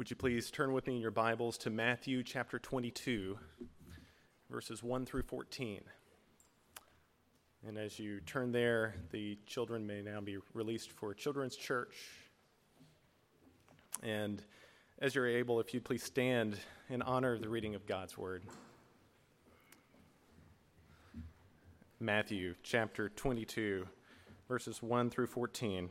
Would you please turn with me in your Bibles to Matthew chapter 22, verses 1 through 14. And as you turn there, the children may now be released for Children's Church. And as you're able, if you'd please stand in honor of the reading of God's Word. Matthew chapter 22, verses 1 through 14.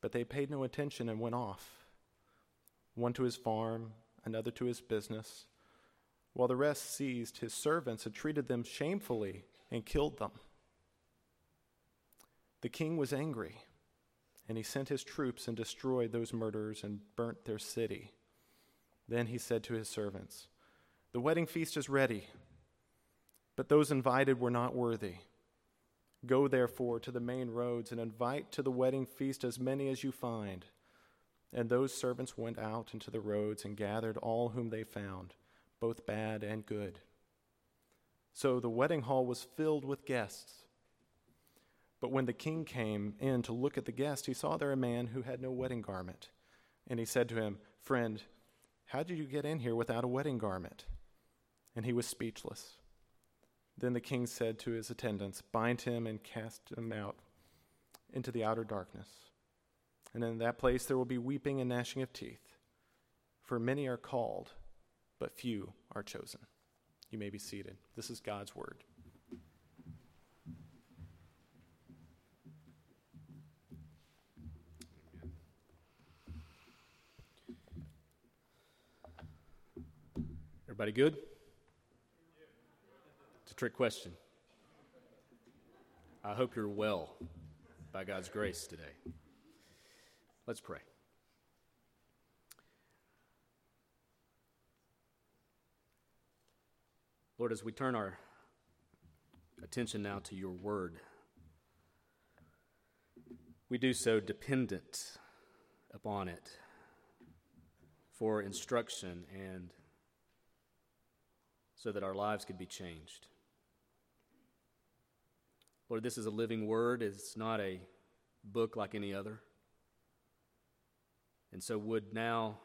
But they paid no attention and went off, one to his farm, another to his business, while the rest seized his servants and treated them shamefully and killed them. The king was angry, and he sent his troops and destroyed those murderers and burnt their city. Then he said to his servants, The wedding feast is ready, but those invited were not worthy. Go therefore to the main roads and invite to the wedding feast as many as you find. And those servants went out into the roads and gathered all whom they found, both bad and good. So the wedding hall was filled with guests. But when the king came in to look at the guests, he saw there a man who had no wedding garment. And he said to him, Friend, how did you get in here without a wedding garment? And he was speechless. Then the king said to his attendants, Bind him and cast him out into the outer darkness. And in that place there will be weeping and gnashing of teeth. For many are called, but few are chosen. You may be seated. This is God's word. Everybody good? Trick question. I hope you're well by God's grace today. Let's pray. Lord, as we turn our attention now to your word, we do so dependent upon it for instruction and so that our lives could be changed. Lord, this is a living word. It's not a book like any other. And so, would now,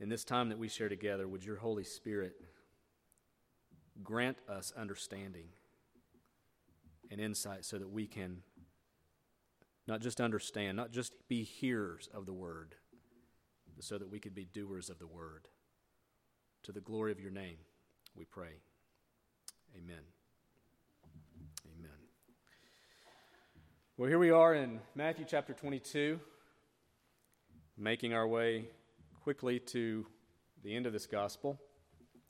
in this time that we share together, would your Holy Spirit grant us understanding and insight so that we can not just understand, not just be hearers of the word, but so that we could be doers of the word. To the glory of your name, we pray. Amen. Well, here we are in Matthew chapter 22, making our way quickly to the end of this gospel.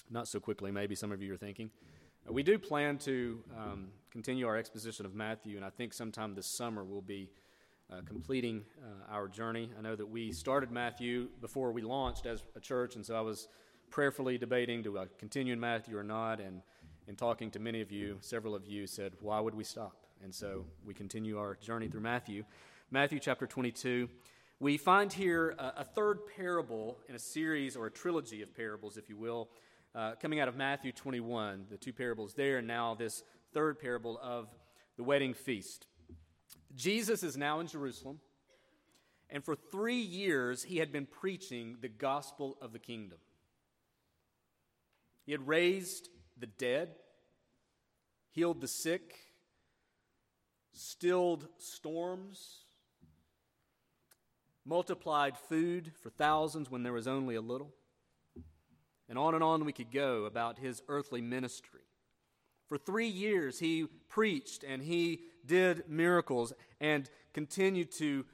Not so quickly, maybe some of you are thinking. Uh, we do plan to um, continue our exposition of Matthew, and I think sometime this summer we'll be uh, completing uh, our journey. I know that we started Matthew before we launched as a church, and so I was prayerfully debating do I continue in Matthew or not, and in talking to many of you, several of you said, Why would we stop? And so we continue our journey through Matthew. Matthew chapter 22. We find here a, a third parable in a series or a trilogy of parables, if you will, uh, coming out of Matthew 21. The two parables there, and now this third parable of the wedding feast. Jesus is now in Jerusalem, and for three years he had been preaching the gospel of the kingdom. He had raised the dead, healed the sick, stilled storms, multiplied food for thousands when there was only a little. And on and on we could go about his earthly ministry. For three years, he preached and he did miracles and continued to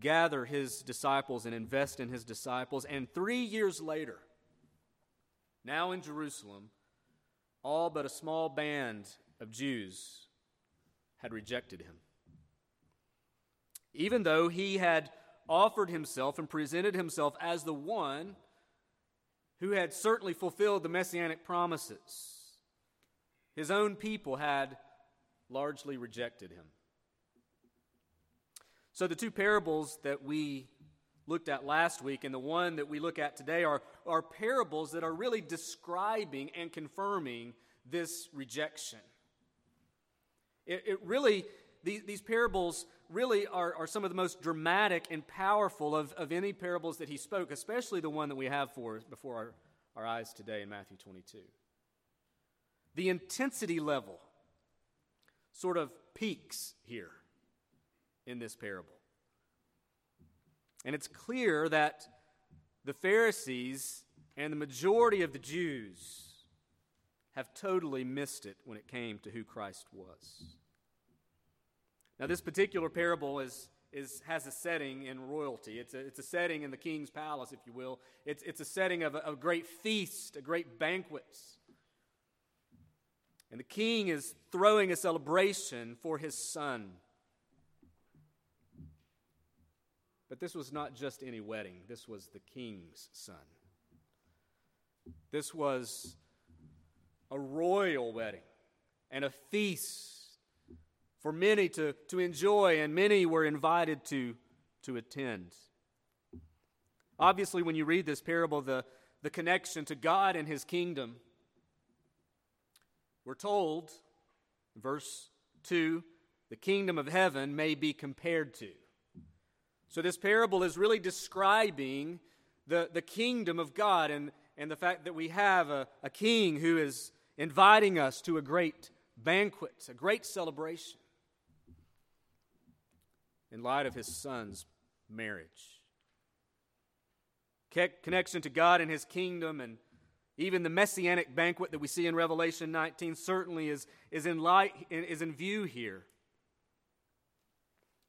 gather his disciples and invest in his disciples. And three years later, now in Jerusalem, all but a small band of Jews had rejected him. Even though he had offered himself and presented himself as the one who had certainly fulfilled the messianic promises. His own people had largely rejected him. So, the two parables that we looked at last week and the one that we look at today are, are parables that are really describing and confirming this rejection. It, it really, these, these parables really are, are some of the most dramatic and powerful of, of any parables that he spoke, especially the one that we have for before our, our eyes today in Matthew 22. The intensity level sort of peaks here in this parable. And it's clear that the Pharisees and the majority of the Jews have totally missed it when it came to who Christ was. Now, this particular parable is, is, has a setting in royalty. It's a, it's a setting in the king's palace, if you will. It's, it's a setting of a, a great feast, a great banquet. And the king is throwing a celebration for his son. But this was not just any wedding, this was the king's son. This was a royal wedding and a feast for many to, to enjoy, and many were invited to, to attend. Obviously, when you read this parable, the, the connection to God and his kingdom, we're told, verse 2, the kingdom of heaven may be compared to. So, this parable is really describing the, the kingdom of God and, and the fact that we have a, a king who is inviting us to a great banquet, a great celebration in light of his son's marriage. Connection to God and his kingdom and even the messianic banquet that we see in Revelation 19 certainly is, is, in, light, is in view here.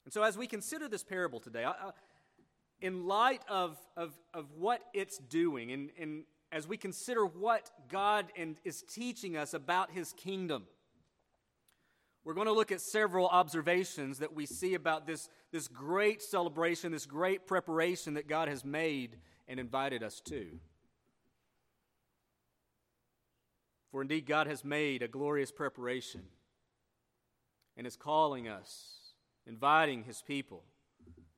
And so, as we consider this parable today, I, I, in light of, of, of what it's doing, and, and as we consider what God is teaching us about His kingdom, we're going to look at several observations that we see about this, this great celebration, this great preparation that God has made and invited us to. For indeed, God has made a glorious preparation and is calling us inviting his people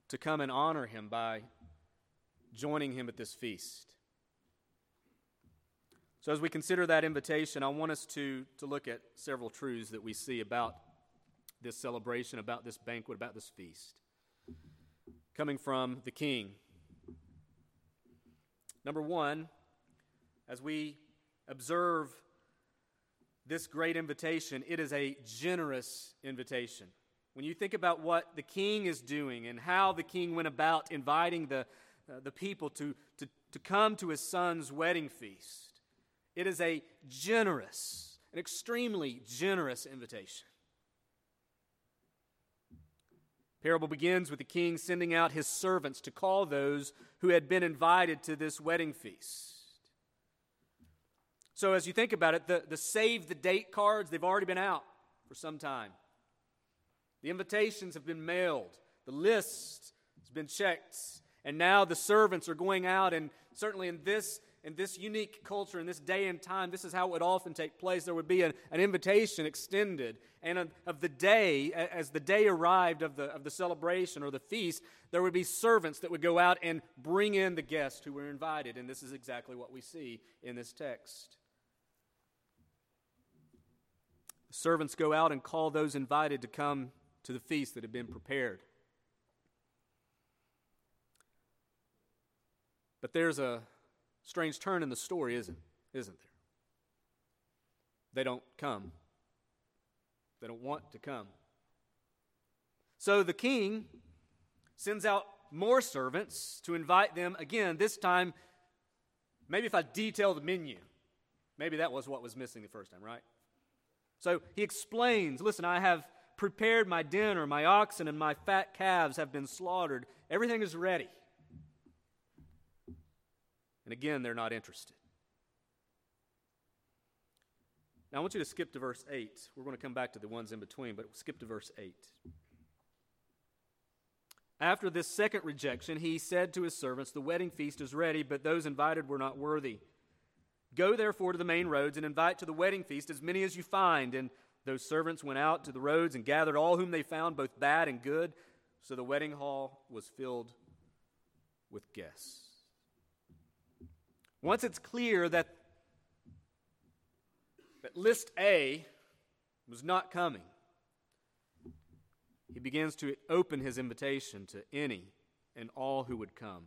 to come and honor him by joining him at this feast. So, as we consider that invitation, I want us to, to look at several truths that we see about this celebration, about this banquet, about this feast, coming from the king. Number one, as we observe this great invitation, it is a generous invitation. When you think about what the king is doing and how the king went about inviting the, uh, the people to, to, to come to his son's wedding feast, it is a generous, an extremely generous invitation. Parable begins with the king sending out his servants to call those who had been invited to this wedding feast. So, as you think about it, the, the save the date cards, they've already been out for some time. The invitations have been mailed, the list has been checked, and now the servants are going out. And certainly in this in this unique culture, in this day and time, this is how it would often take place. There would be an, an invitation extended, and of, of the day, as the day arrived of the, of the celebration or the feast, there would be servants that would go out and bring in the guests who were invited. And this is exactly what we see in this text. The servants go out and call those invited to come to the feast that had been prepared. But there's a strange turn in the story, isn't, isn't there? They don't come. They don't want to come. So the king sends out more servants to invite them again. This time, maybe if I detail the menu, maybe that was what was missing the first time, right? So he explains listen, I have prepared my dinner. My oxen and my fat calves have been slaughtered. Everything is ready. And again, they're not interested. Now, I want you to skip to verse 8. We're going to come back to the ones in between, but skip to verse 8. After this second rejection, he said to his servants, The wedding feast is ready, but those invited were not worthy. Go therefore to the main roads and invite to the wedding feast as many as you find. And those servants went out to the roads and gathered all whom they found, both bad and good. So the wedding hall was filled with guests. Once it's clear that, that list A was not coming, he begins to open his invitation to any and all who would come.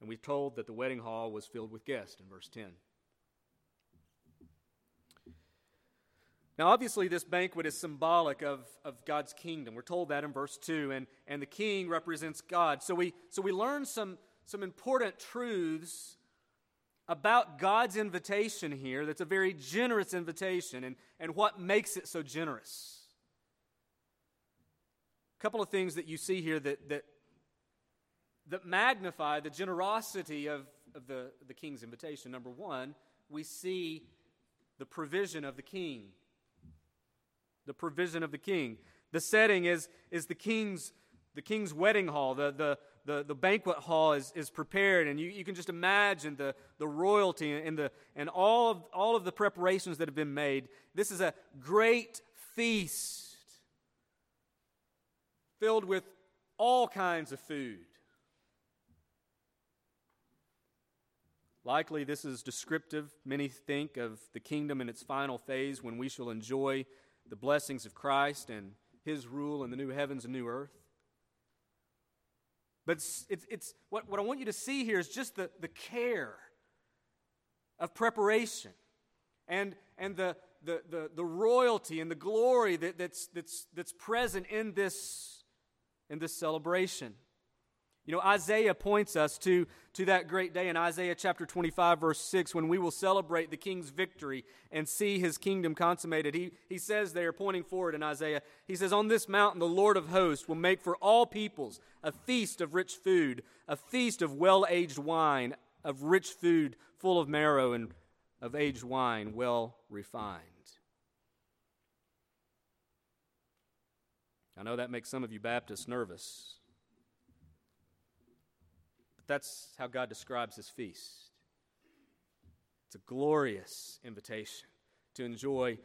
And we're told that the wedding hall was filled with guests in verse 10. Now, obviously, this banquet is symbolic of, of God's kingdom. We're told that in verse 2, and, and the king represents God. So we, so we learn some, some important truths about God's invitation here that's a very generous invitation and, and what makes it so generous. A couple of things that you see here that, that, that magnify the generosity of, of the, the king's invitation. Number one, we see the provision of the king. The provision of the king. The setting is, is the king's the king's wedding hall, the, the, the, the banquet hall is, is prepared, and you, you can just imagine the, the royalty and, the, and all, of, all of the preparations that have been made. This is a great feast filled with all kinds of food. Likely, this is descriptive, many think, of the kingdom in its final phase when we shall enjoy the blessings of Christ and his rule in the new heavens and new earth. But it's, it's, it's what, what I want you to see here is just the, the care of preparation and, and the, the, the, the royalty and the glory that, that's, that's, that's present in this in this celebration. You know, Isaiah points us to, to that great day in Isaiah chapter 25, verse 6, when we will celebrate the king's victory and see his kingdom consummated. He, he says there, pointing forward in Isaiah, he says, On this mountain the Lord of hosts will make for all peoples a feast of rich food, a feast of well aged wine, of rich food full of marrow, and of aged wine well refined. I know that makes some of you Baptists nervous. That's how God describes his feast. It's a glorious invitation to enjoy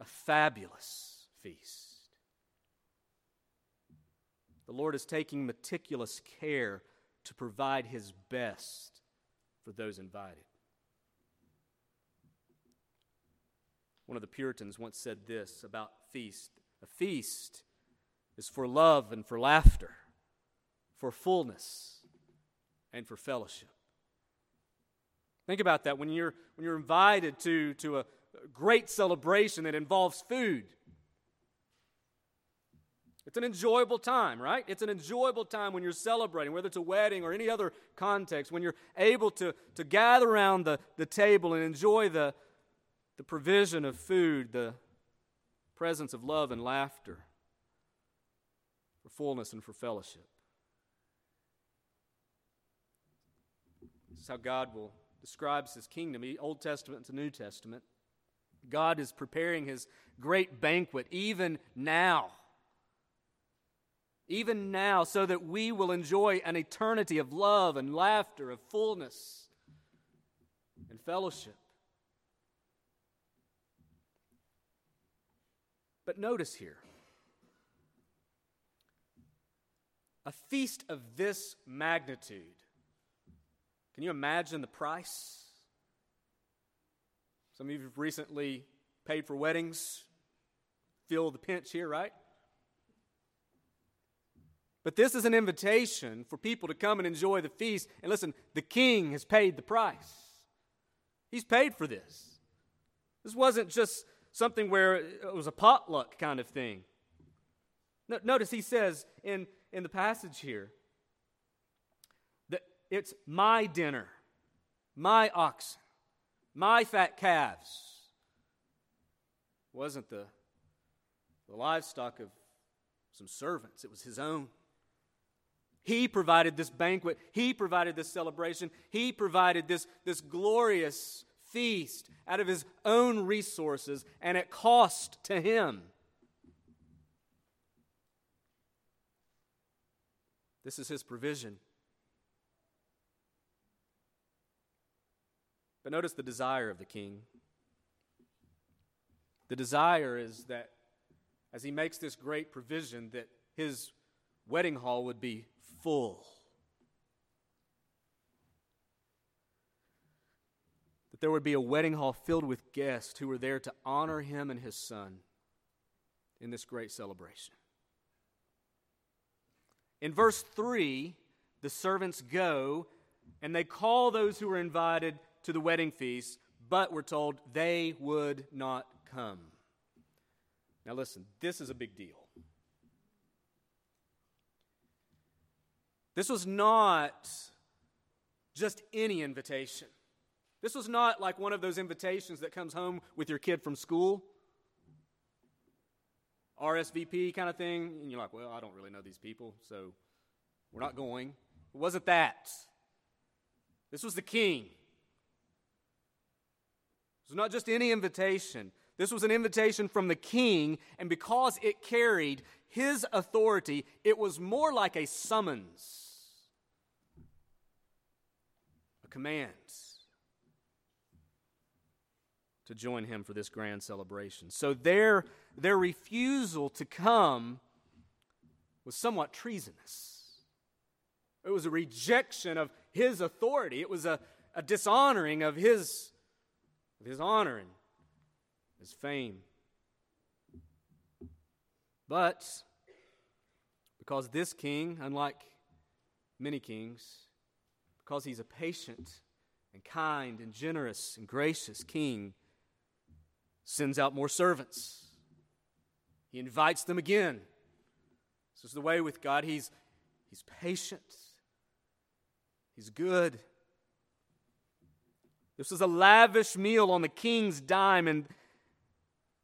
a fabulous feast. The Lord is taking meticulous care to provide his best for those invited. One of the Puritans once said this about feast a feast is for love and for laughter, for fullness and for fellowship. Think about that when you're, when you're invited to, to a great celebration that involves food. It's an enjoyable time, right? It's an enjoyable time when you're celebrating, whether it's a wedding or any other context, when you're able to, to gather around the, the table and enjoy the, the provision of food, the presence of love and laughter for fullness and for fellowship. Is how God will describes his kingdom, Old Testament to New Testament. God is preparing his great banquet even now. Even now, so that we will enjoy an eternity of love and laughter, of fullness and fellowship. But notice here A feast of this magnitude. Can you imagine the price? Some of you have recently paid for weddings. Feel the pinch here, right? But this is an invitation for people to come and enjoy the feast. And listen, the king has paid the price. He's paid for this. This wasn't just something where it was a potluck kind of thing. notice he says in in the passage here it's my dinner, my oxen, my fat calves. It wasn't the, the livestock of some servants, it was his own. He provided this banquet. He provided this celebration. He provided this, this glorious feast out of his own resources, and it cost to him. This is his provision. But notice the desire of the king. The desire is that as he makes this great provision that his wedding hall would be full. That there would be a wedding hall filled with guests who were there to honor him and his son in this great celebration. In verse 3, the servants go and they call those who were invited to the wedding feast, but we're told they would not come. Now, listen, this is a big deal. This was not just any invitation. This was not like one of those invitations that comes home with your kid from school. RSVP kind of thing. And you're like, well, I don't really know these people, so we're not going. It wasn't that. This was the king. It was not just any invitation. This was an invitation from the king, and because it carried his authority, it was more like a summons, a command to join him for this grand celebration. So their, their refusal to come was somewhat treasonous. It was a rejection of his authority, it was a, a dishonoring of his, his honor and his fame. But because this king, unlike many kings, because he's a patient and kind and generous and gracious king, sends out more servants. He invites them again. This is the way with God. He's, he's patient, He's good. This was a lavish meal on the king's dime, and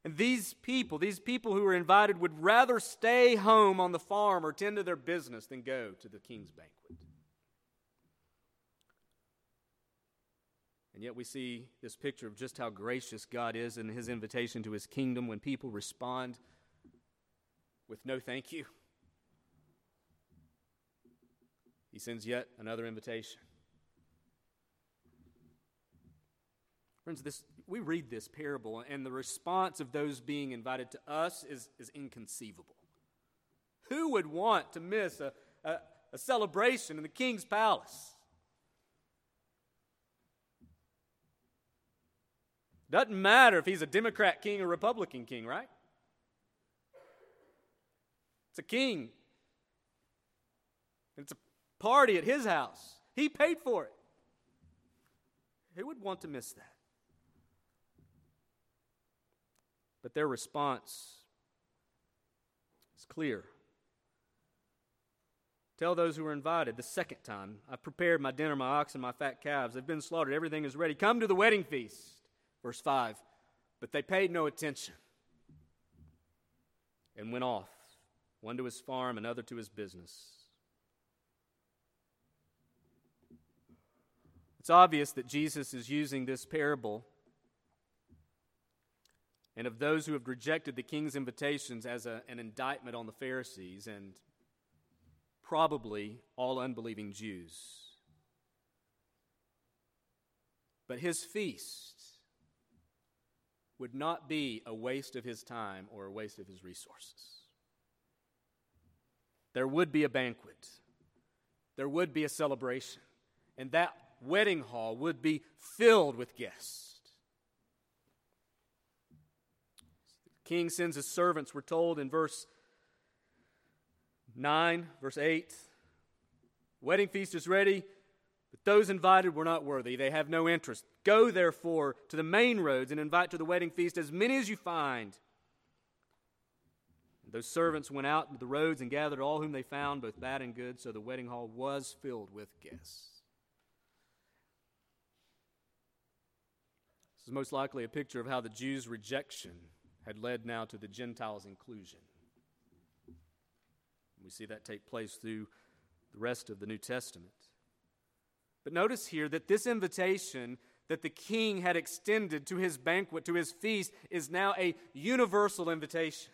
and these people, these people who were invited, would rather stay home on the farm or tend to their business than go to the king's banquet. And yet we see this picture of just how gracious God is in his invitation to his kingdom when people respond with no thank you. He sends yet another invitation. Friends, this, we read this parable, and the response of those being invited to us is, is inconceivable. Who would want to miss a, a, a celebration in the king's palace? Doesn't matter if he's a Democrat king or Republican king, right? It's a king. It's a party at his house. He paid for it. Who would want to miss that? But their response is clear. Tell those who are invited the second time, I've prepared my dinner, my oxen, my fat calves. They've been slaughtered. Everything is ready. Come to the wedding feast. Verse 5. But they paid no attention and went off, one to his farm, another to his business. It's obvious that Jesus is using this parable and of those who have rejected the king's invitations as a, an indictment on the Pharisees and probably all unbelieving Jews. But his feast would not be a waste of his time or a waste of his resources. There would be a banquet, there would be a celebration, and that wedding hall would be filled with guests. The king sends his servants, we're told in verse 9, verse 8. Wedding feast is ready, but those invited were not worthy. They have no interest. Go, therefore, to the main roads and invite to the wedding feast as many as you find. Those servants went out into the roads and gathered all whom they found, both bad and good, so the wedding hall was filled with guests. This is most likely a picture of how the Jews' rejection had led now to the Gentiles' inclusion. We see that take place through the rest of the New Testament. But notice here that this invitation that the king had extended to his banquet, to his feast, is now a universal invitation.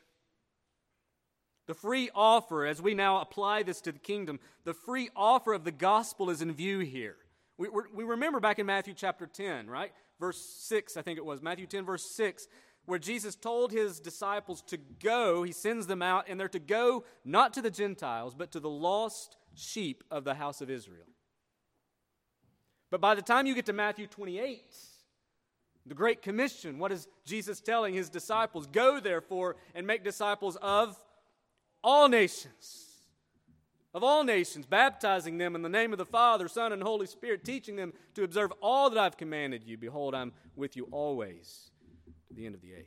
The free offer, as we now apply this to the kingdom, the free offer of the gospel is in view here. We, we remember back in Matthew chapter 10, right? Verse 6, I think it was. Matthew 10, verse 6, where Jesus told his disciples to go. He sends them out, and they're to go not to the Gentiles, but to the lost sheep of the house of Israel. But by the time you get to Matthew 28, the Great Commission, what is Jesus telling his disciples? Go, therefore, and make disciples of all nations. Of all nations, baptizing them in the name of the Father, Son, and Holy Spirit, teaching them to observe all that I've commanded you. Behold, I'm with you always the end of the age.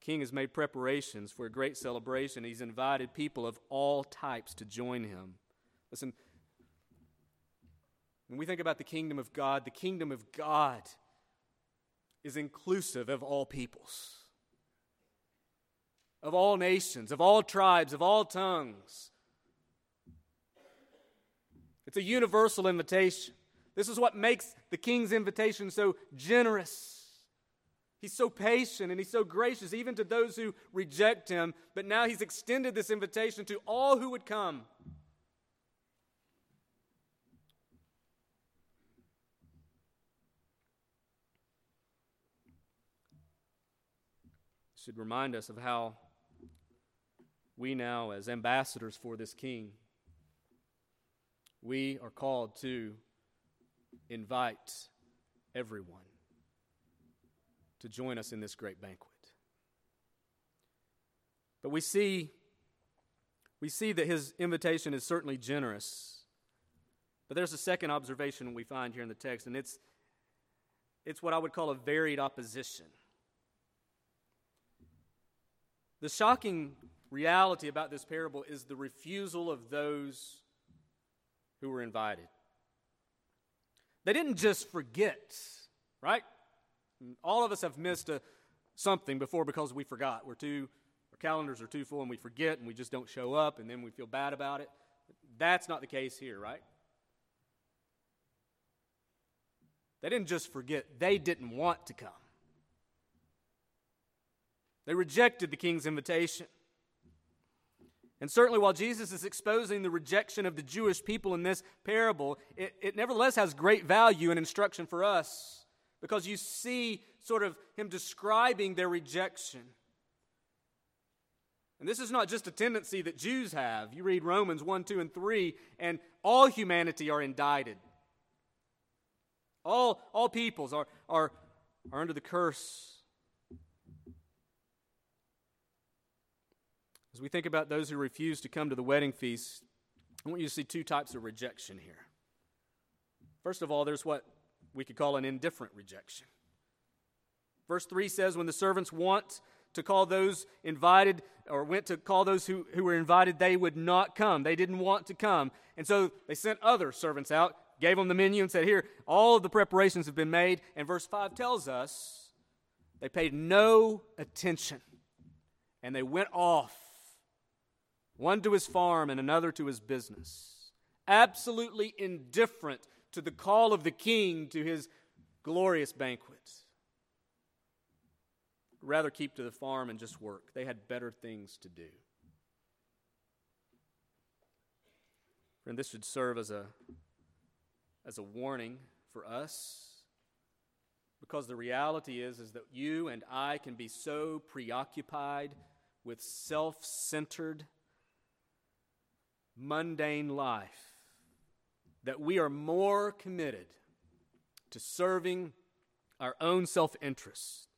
The king has made preparations for a great celebration. He's invited people of all types to join him. Listen, when we think about the kingdom of God, the kingdom of God is inclusive of all peoples, of all nations, of all tribes, of all tongues. It's a universal invitation. This is what makes the king's invitation so generous. He's so patient and he's so gracious, even to those who reject him. But now he's extended this invitation to all who would come. should remind us of how we now, as ambassadors for this king, we are called to invite everyone to join us in this great banquet. But we see we see that his invitation is certainly generous. But there's a second observation we find here in the text, and it's it's what I would call a varied opposition. The shocking reality about this parable is the refusal of those who were invited. They didn't just forget, right? All of us have missed a, something before because we forgot. We're too, our calendars are too full and we forget and we just don't show up and then we feel bad about it. That's not the case here, right? They didn't just forget, they didn't want to come. They rejected the king's invitation. And certainly, while Jesus is exposing the rejection of the Jewish people in this parable, it, it, nevertheless has great value and instruction for us because you see sort of him describing their rejection. And this is not just a tendency that Jews have. You read Romans 1, 2, and 3, and all humanity are indicted. All, all peoples are, are, are under the curse As we think about those who refuse to come to the wedding feast, I want you to see two types of rejection here. First of all, there's what we could call an indifferent rejection. Verse 3 says, When the servants want to call those invited, or went to call those who, who were invited, they would not come. They didn't want to come. And so they sent other servants out, gave them the menu, and said, Here, all of the preparations have been made. And verse 5 tells us they paid no attention and they went off one to his farm and another to his business, absolutely indifferent to the call of the king to his glorious banquet. Rather keep to the farm and just work. They had better things to do. Friend, this should serve as a, as a warning for us because the reality is, is that you and I can be so preoccupied with self centered mundane life that we are more committed to serving our own self interest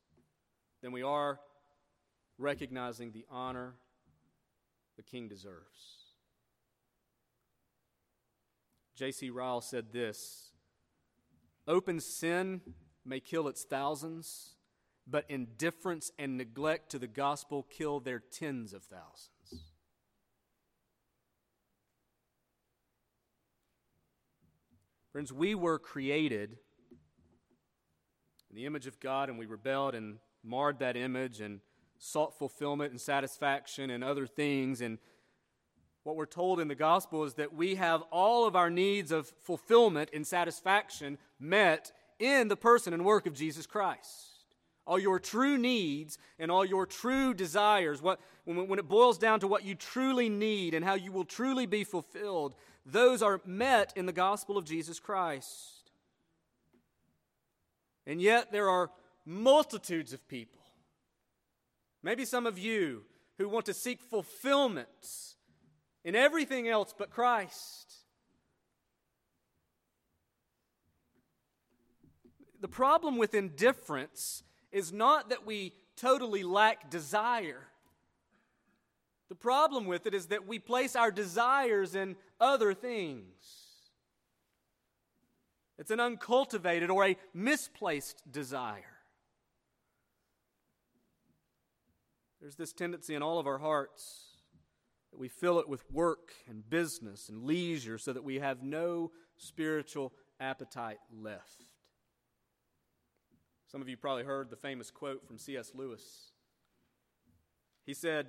than we are recognizing the honor the king deserves. J.C. Ryle said this Open sin may kill its thousands, but indifference and neglect to the gospel kill their tens of thousands. Friends, we were created in the image of God, and we rebelled and marred that image and sought fulfillment and satisfaction and other things. And what we're told in the gospel is that we have all of our needs of fulfillment and satisfaction met in the person and work of Jesus Christ. all your true needs and all your true desires, what, when, when it boils down to what you truly need and how you will truly be fulfilled, those are met in the gospel of Jesus Christ. And yet, there are multitudes of people, maybe some of you, who want to seek fulfillment in everything else but Christ. The problem with indifference is not that we totally lack desire. The problem with it is that we place our desires in other things. It's an uncultivated or a misplaced desire. There's this tendency in all of our hearts that we fill it with work and business and leisure so that we have no spiritual appetite left. Some of you probably heard the famous quote from C.S. Lewis. He said,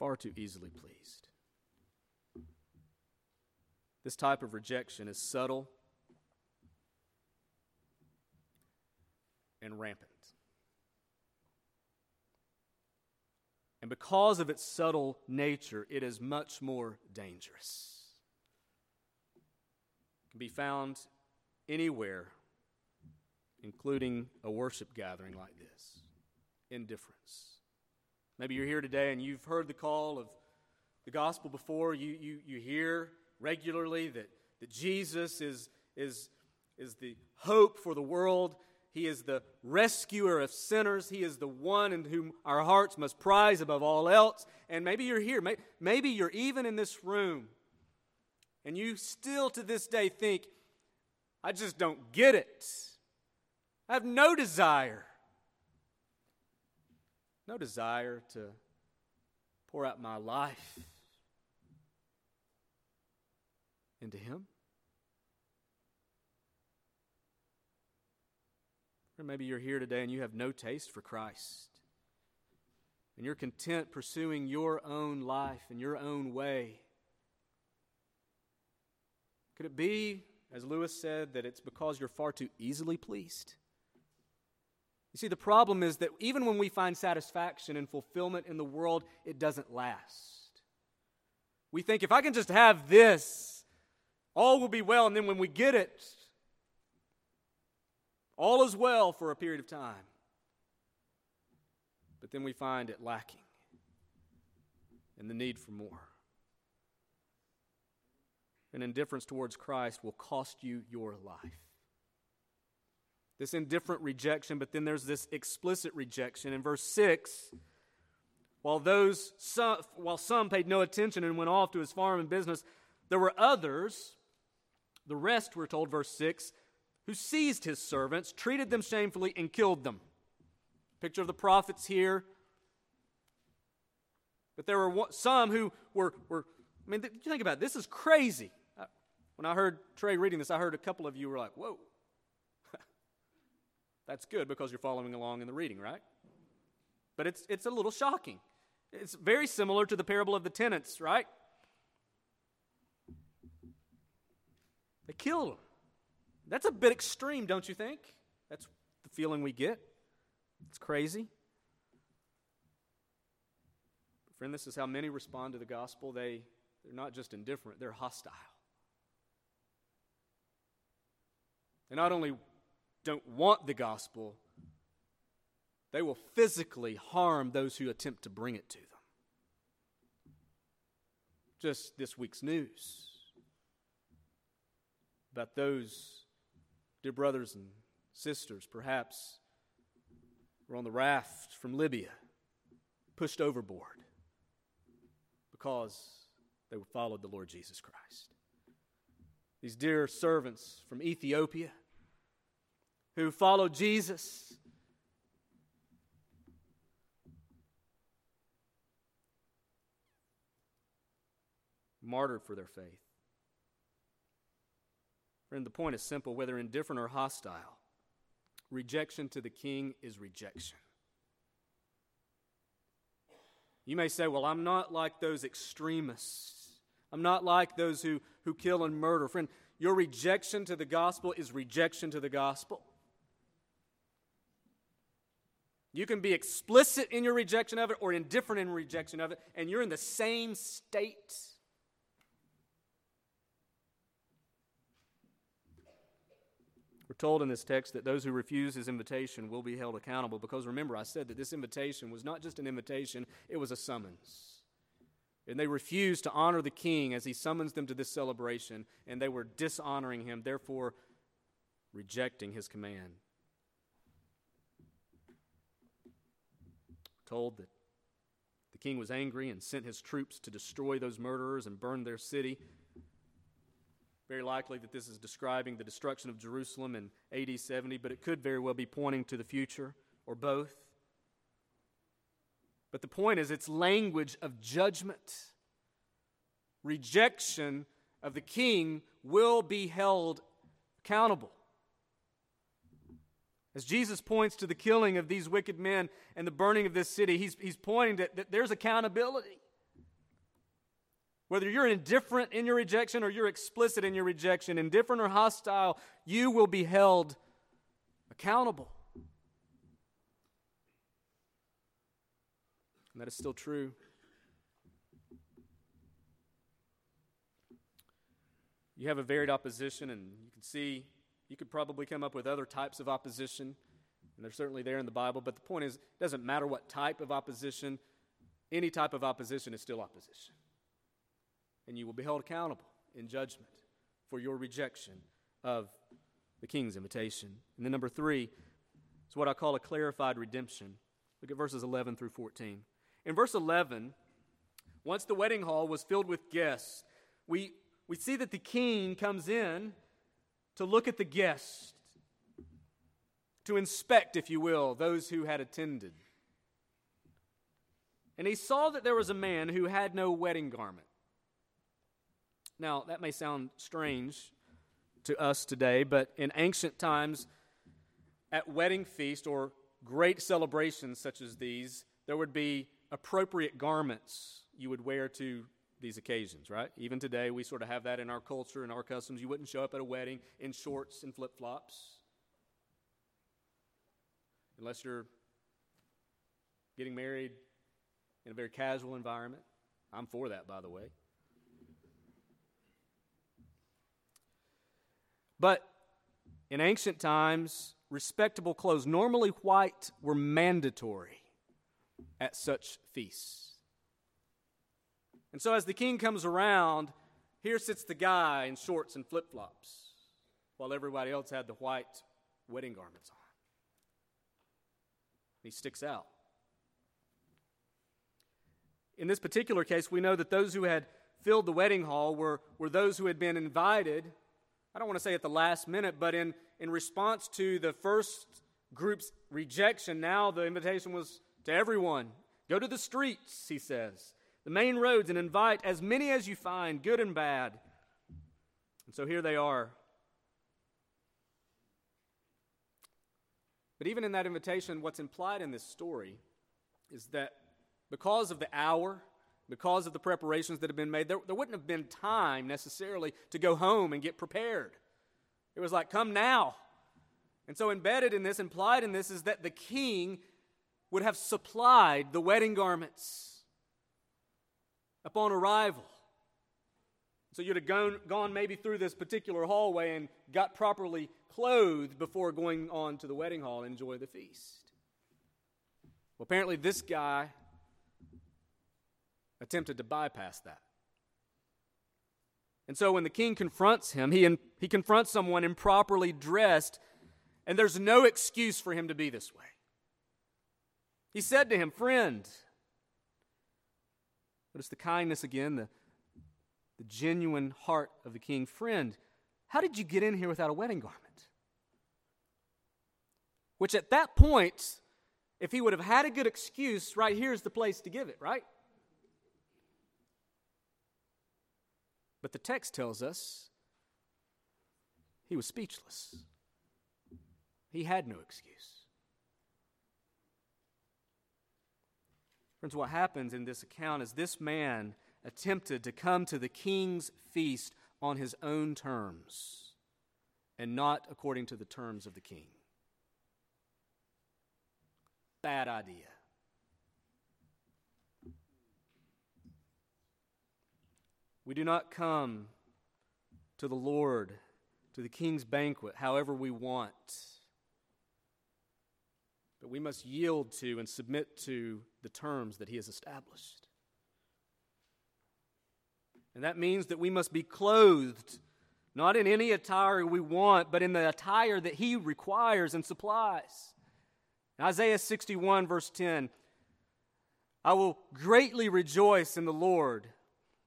Far too easily pleased. This type of rejection is subtle and rampant. And because of its subtle nature, it is much more dangerous. It can be found anywhere including a worship gathering like this. Indifference. Maybe you're here today and you've heard the call of the gospel before. You, you, you hear regularly that, that Jesus is, is, is the hope for the world. He is the rescuer of sinners. He is the one in whom our hearts must prize above all else. And maybe you're here. Maybe you're even in this room. And you still to this day think, I just don't get it. I have no desire. No desire to pour out my life into Him. Or maybe you're here today and you have no taste for Christ. And you're content pursuing your own life and your own way. Could it be, as Lewis said, that it's because you're far too easily pleased? You see, the problem is that even when we find satisfaction and fulfillment in the world, it doesn't last. We think if I can just have this, all will be well, and then when we get it, all is well for a period of time. But then we find it lacking and the need for more. And indifference towards Christ will cost you your life this indifferent rejection, but then there's this explicit rejection. In verse 6, while, those some, while some paid no attention and went off to his farm and business, there were others, the rest, we're told, verse 6, who seized his servants, treated them shamefully, and killed them. Picture of the prophets here. But there were some who were, were I mean, think about it, this is crazy. Uh, when I heard Trey reading this, I heard a couple of you were like, whoa. That's good because you're following along in the reading, right? But it's, it's a little shocking. It's very similar to the parable of the tenants, right? They killed him. That's a bit extreme, don't you think? That's the feeling we get. It's crazy. Friend, this is how many respond to the gospel. They, they're not just indifferent, they're hostile. They not only don't want the gospel, they will physically harm those who attempt to bring it to them. Just this week's news about those dear brothers and sisters, perhaps, were on the raft from Libya, pushed overboard because they followed the Lord Jesus Christ. These dear servants from Ethiopia who followed Jesus. Martyred for their faith. Friend, the point is simple whether indifferent or hostile, rejection to the king is rejection. You may say, Well, I'm not like those extremists. I'm not like those who, who kill and murder. Friend, your rejection to the gospel is rejection to the gospel. You can be explicit in your rejection of it or indifferent in rejection of it, and you're in the same state. We're told in this text that those who refuse his invitation will be held accountable because remember, I said that this invitation was not just an invitation, it was a summons. And they refused to honor the king as he summons them to this celebration, and they were dishonoring him, therefore rejecting his command. Told that the king was angry and sent his troops to destroy those murderers and burn their city. Very likely that this is describing the destruction of Jerusalem in AD 70, but it could very well be pointing to the future or both. But the point is, it's language of judgment. Rejection of the king will be held accountable. As Jesus points to the killing of these wicked men and the burning of this city, he's, he's pointing to, that there's accountability. Whether you're indifferent in your rejection or you're explicit in your rejection, indifferent or hostile, you will be held accountable. And that is still true. You have a varied opposition, and you can see you could probably come up with other types of opposition, and they're certainly there in the Bible. But the point is, it doesn't matter what type of opposition, any type of opposition is still opposition. And you will be held accountable in judgment for your rejection of the king's invitation. And then, number three is what I call a clarified redemption. Look at verses 11 through 14. In verse 11, once the wedding hall was filled with guests, we, we see that the king comes in to look at the guests, to inspect, if you will, those who had attended. And he saw that there was a man who had no wedding garment. Now, that may sound strange to us today, but in ancient times, at wedding feast or great celebrations such as these, there would be appropriate garments you would wear to these occasions, right? Even today, we sort of have that in our culture and our customs. You wouldn't show up at a wedding in shorts and flip flops unless you're getting married in a very casual environment. I'm for that, by the way. But in ancient times, respectable clothes, normally white, were mandatory at such feasts. And so, as the king comes around, here sits the guy in shorts and flip flops, while everybody else had the white wedding garments on. He sticks out. In this particular case, we know that those who had filled the wedding hall were, were those who had been invited, I don't want to say at the last minute, but in, in response to the first group's rejection, now the invitation was to everyone. Go to the streets, he says, the main roads, and invite as many as you find, good and bad. And so here they are. But even in that invitation, what's implied in this story is that because of the hour, because of the preparations that have been made, there, there wouldn't have been time necessarily to go home and get prepared. It was like, come now. And so, embedded in this, implied in this, is that the king would have supplied the wedding garments upon arrival. So you'd have gone, gone maybe through this particular hallway and got properly clothed before going on to the wedding hall and enjoy the feast. Well, apparently, this guy attempted to bypass that. And so when the king confronts him, he, in, he confronts someone improperly dressed, and there's no excuse for him to be this way. He said to him, Friend, notice the kindness again, the, the genuine heart of the king. Friend, how did you get in here without a wedding garment? Which at that point, if he would have had a good excuse, right here's the place to give it, right? But the text tells us he was speechless. He had no excuse. Friends, what happens in this account is this man attempted to come to the king's feast on his own terms and not according to the terms of the king. Bad idea. We do not come to the Lord, to the king's banquet, however we want. But we must yield to and submit to the terms that he has established. And that means that we must be clothed, not in any attire we want, but in the attire that he requires and supplies. In Isaiah 61, verse 10 I will greatly rejoice in the Lord.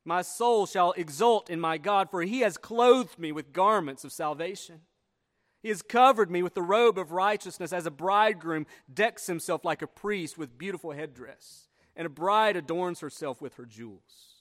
My soul shall exult in my God, for he has clothed me with garments of salvation. He has covered me with the robe of righteousness as a bridegroom decks himself like a priest with beautiful headdress, and a bride adorns herself with her jewels.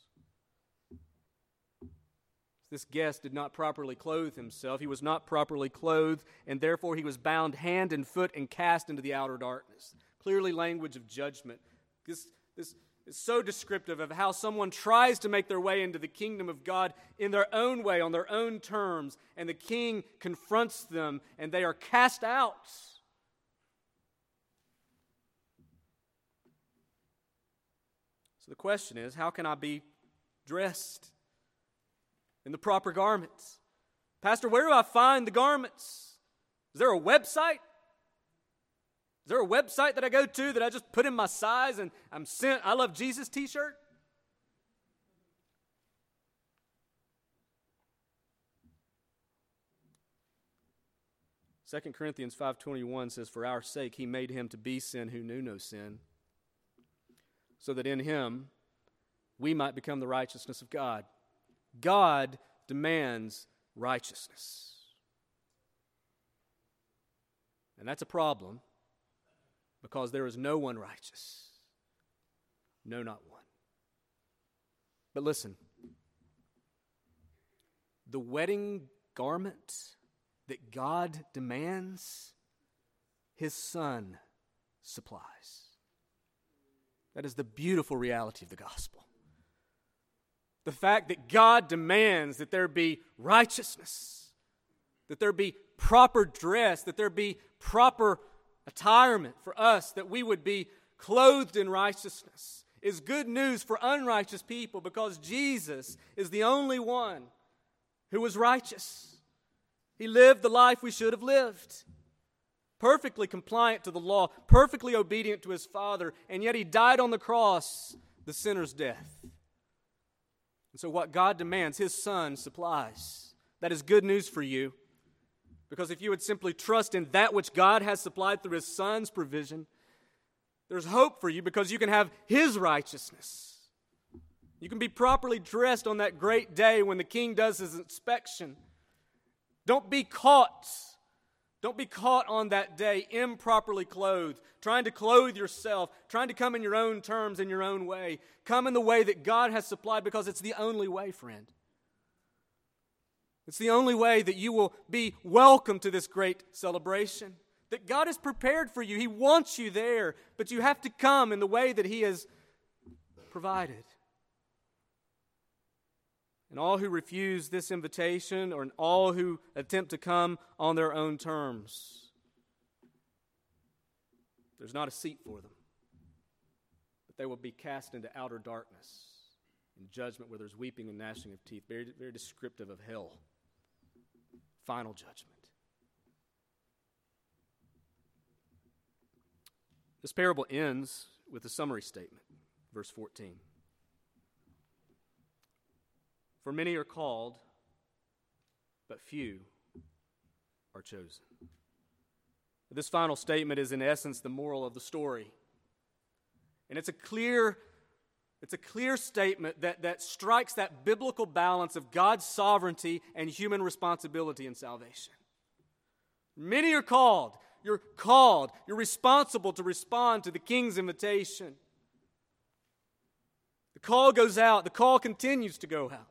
This guest did not properly clothe himself. He was not properly clothed, and therefore he was bound hand and foot and cast into the outer darkness. Clearly, language of judgment. This, this is so descriptive of how someone tries to make their way into the kingdom of God in their own way, on their own terms, and the king confronts them, and they are cast out. So the question is how can I be dressed? in the proper garments. Pastor, where do I find the garments? Is there a website? Is there a website that I go to that I just put in my size and I'm sent I love Jesus t shirt? Second Corinthians 5:21 says for our sake he made him to be sin who knew no sin so that in him we might become the righteousness of God. God demands righteousness. And that's a problem because there is no one righteous. No, not one. But listen the wedding garment that God demands, His Son supplies. That is the beautiful reality of the gospel. The fact that God demands that there be righteousness, that there be proper dress, that there be proper attirement for us, that we would be clothed in righteousness, is good news for unrighteous people because Jesus is the only one who was righteous. He lived the life we should have lived, perfectly compliant to the law, perfectly obedient to his Father, and yet he died on the cross the sinner's death. And so, what God demands, His Son supplies. That is good news for you. Because if you would simply trust in that which God has supplied through His Son's provision, there's hope for you because you can have His righteousness. You can be properly dressed on that great day when the King does His inspection. Don't be caught don't be caught on that day improperly clothed, trying to clothe yourself, trying to come in your own terms, in your own way. Come in the way that God has supplied because it's the only way, friend. It's the only way that you will be welcome to this great celebration. That God has prepared for you. He wants you there, but you have to come in the way that He has provided. And all who refuse this invitation, or all who attempt to come on their own terms, there's not a seat for them. But they will be cast into outer darkness in judgment where there's weeping and gnashing of teeth. Very, very descriptive of hell. Final judgment. This parable ends with a summary statement, verse 14. For many are called, but few are chosen. This final statement is, in essence, the moral of the story. And it's a clear, it's a clear statement that, that strikes that biblical balance of God's sovereignty and human responsibility in salvation. Many are called, You're called. You're responsible to respond to the king's invitation. The call goes out, the call continues to go out.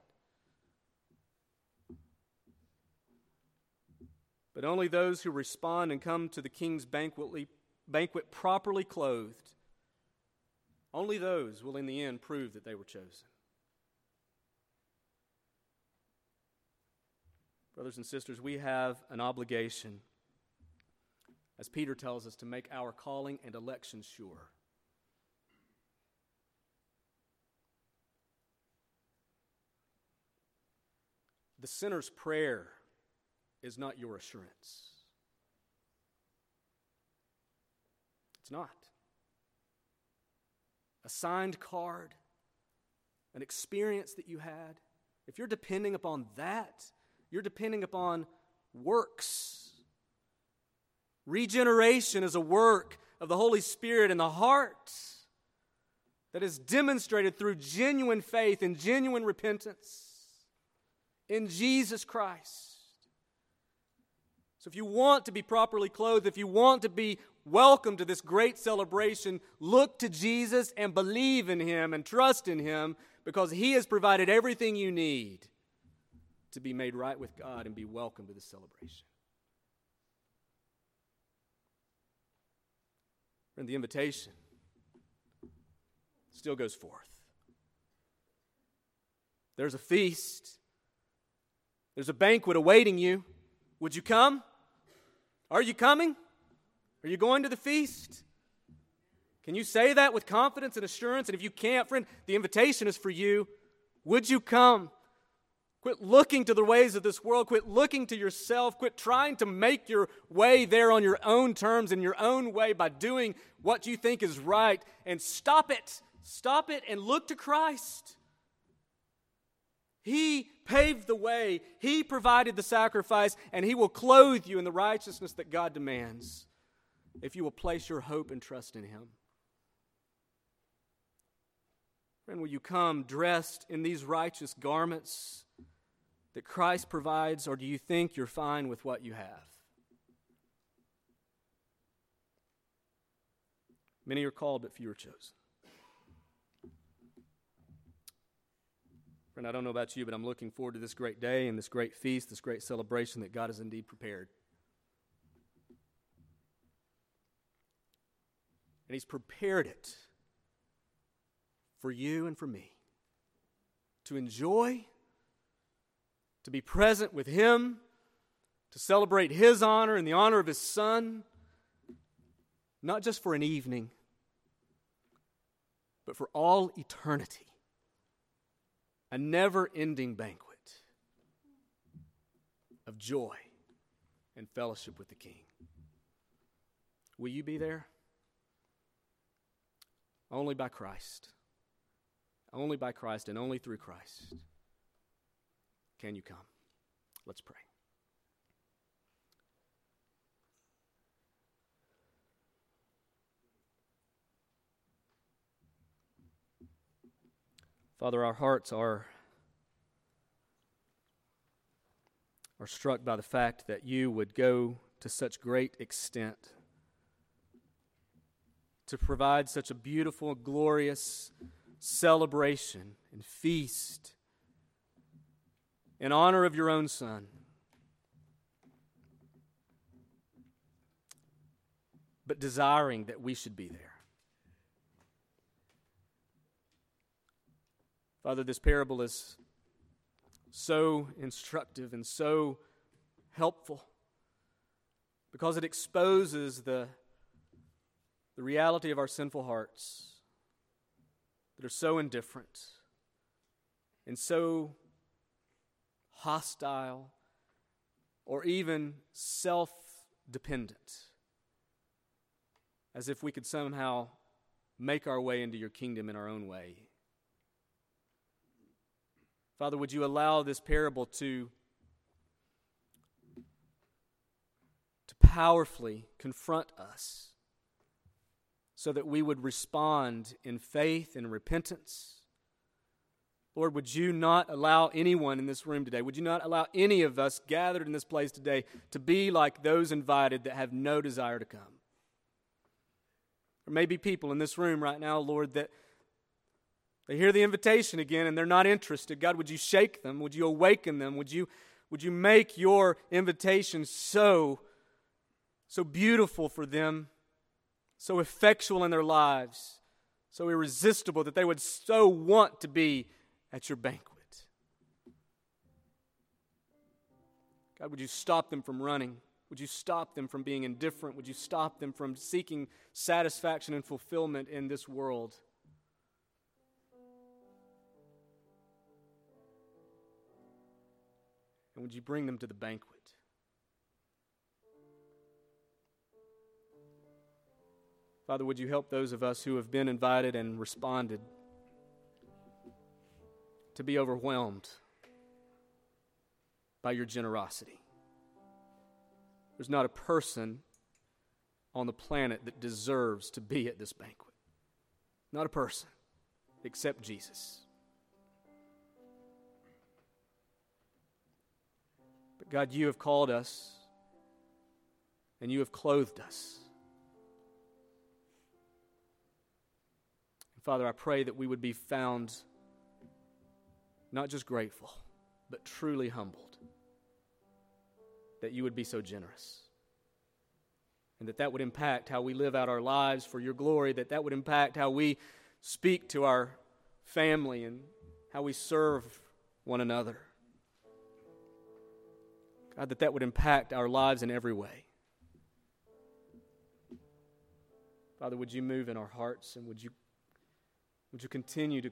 But only those who respond and come to the king's banquet, banquet properly clothed, only those will in the end prove that they were chosen. Brothers and sisters, we have an obligation, as Peter tells us, to make our calling and election sure. The sinner's prayer is not your assurance. It's not. A signed card, an experience that you had, if you're depending upon that, you're depending upon works. Regeneration is a work of the Holy Spirit in the heart that is demonstrated through genuine faith and genuine repentance in Jesus Christ. So, if you want to be properly clothed, if you want to be welcome to this great celebration, look to Jesus and believe in Him and trust in Him because He has provided everything you need to be made right with God and be welcome to the celebration. And the invitation still goes forth. There's a feast, there's a banquet awaiting you. Would you come? Are you coming? Are you going to the feast? Can you say that with confidence and assurance? And if you can't, friend, the invitation is for you. Would you come? Quit looking to the ways of this world. Quit looking to yourself. Quit trying to make your way there on your own terms, in your own way, by doing what you think is right. And stop it. Stop it and look to Christ. He paved the way, He provided the sacrifice, and He will clothe you in the righteousness that God demands if you will place your hope and trust in Him. Friend, will you come dressed in these righteous garments? that Christ provides, or do you think you're fine with what you have? Many are called, but few are chosen. Friend, I don't know about you, but I'm looking forward to this great day and this great feast, this great celebration that God has indeed prepared. And He's prepared it for you and for me to enjoy to be present with Him, to celebrate His honor and the honor of His Son, not just for an evening, but for all eternity. A never ending banquet of joy and fellowship with the King. Will you be there? Only by Christ. Only by Christ and only through Christ. Can you come? Let's pray. Father, our hearts are, are struck by the fact that you would go to such great extent to provide such a beautiful, glorious celebration and feast in honor of your own Son. But desiring that we should be there. Father, this parable is so instructive and so helpful because it exposes the, the reality of our sinful hearts that are so indifferent and so hostile, or even self dependent, as if we could somehow make our way into your kingdom in our own way. Father, would you allow this parable to, to powerfully confront us so that we would respond in faith and repentance Lord, would you not allow anyone in this room today, would you not allow any of us gathered in this place today to be like those invited that have no desire to come? There may be people in this room right now, Lord, that they hear the invitation again and they're not interested. God, would you shake them? Would you awaken them? Would you, would you make your invitation so, so beautiful for them, so effectual in their lives, so irresistible that they would so want to be at your banquet? God, would you stop them from running? Would you stop them from being indifferent? Would you stop them from seeking satisfaction and fulfillment in this world? And would you bring them to the banquet? Father, would you help those of us who have been invited and responded to be overwhelmed by your generosity? There's not a person on the planet that deserves to be at this banquet. Not a person except Jesus. But God, you have called us and you have clothed us. Father, I pray that we would be found not just grateful, but truly humbled that you would be so generous. And that that would impact how we live out our lives for your glory, that that would impact how we speak to our family and how we serve one another. God, that that would impact our lives in every way. Father, would you move in our hearts and would you, would you continue to,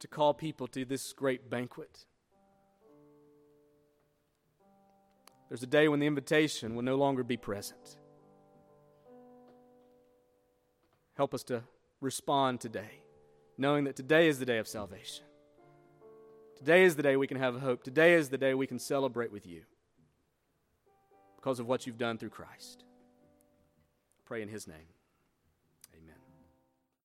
to call people to this great banquet? There's a day when the invitation will no longer be present. Help us to respond today, knowing that today is the day of salvation. Today is the day we can have hope. Today is the day we can celebrate with you because of what you've done through Christ. Pray in his name.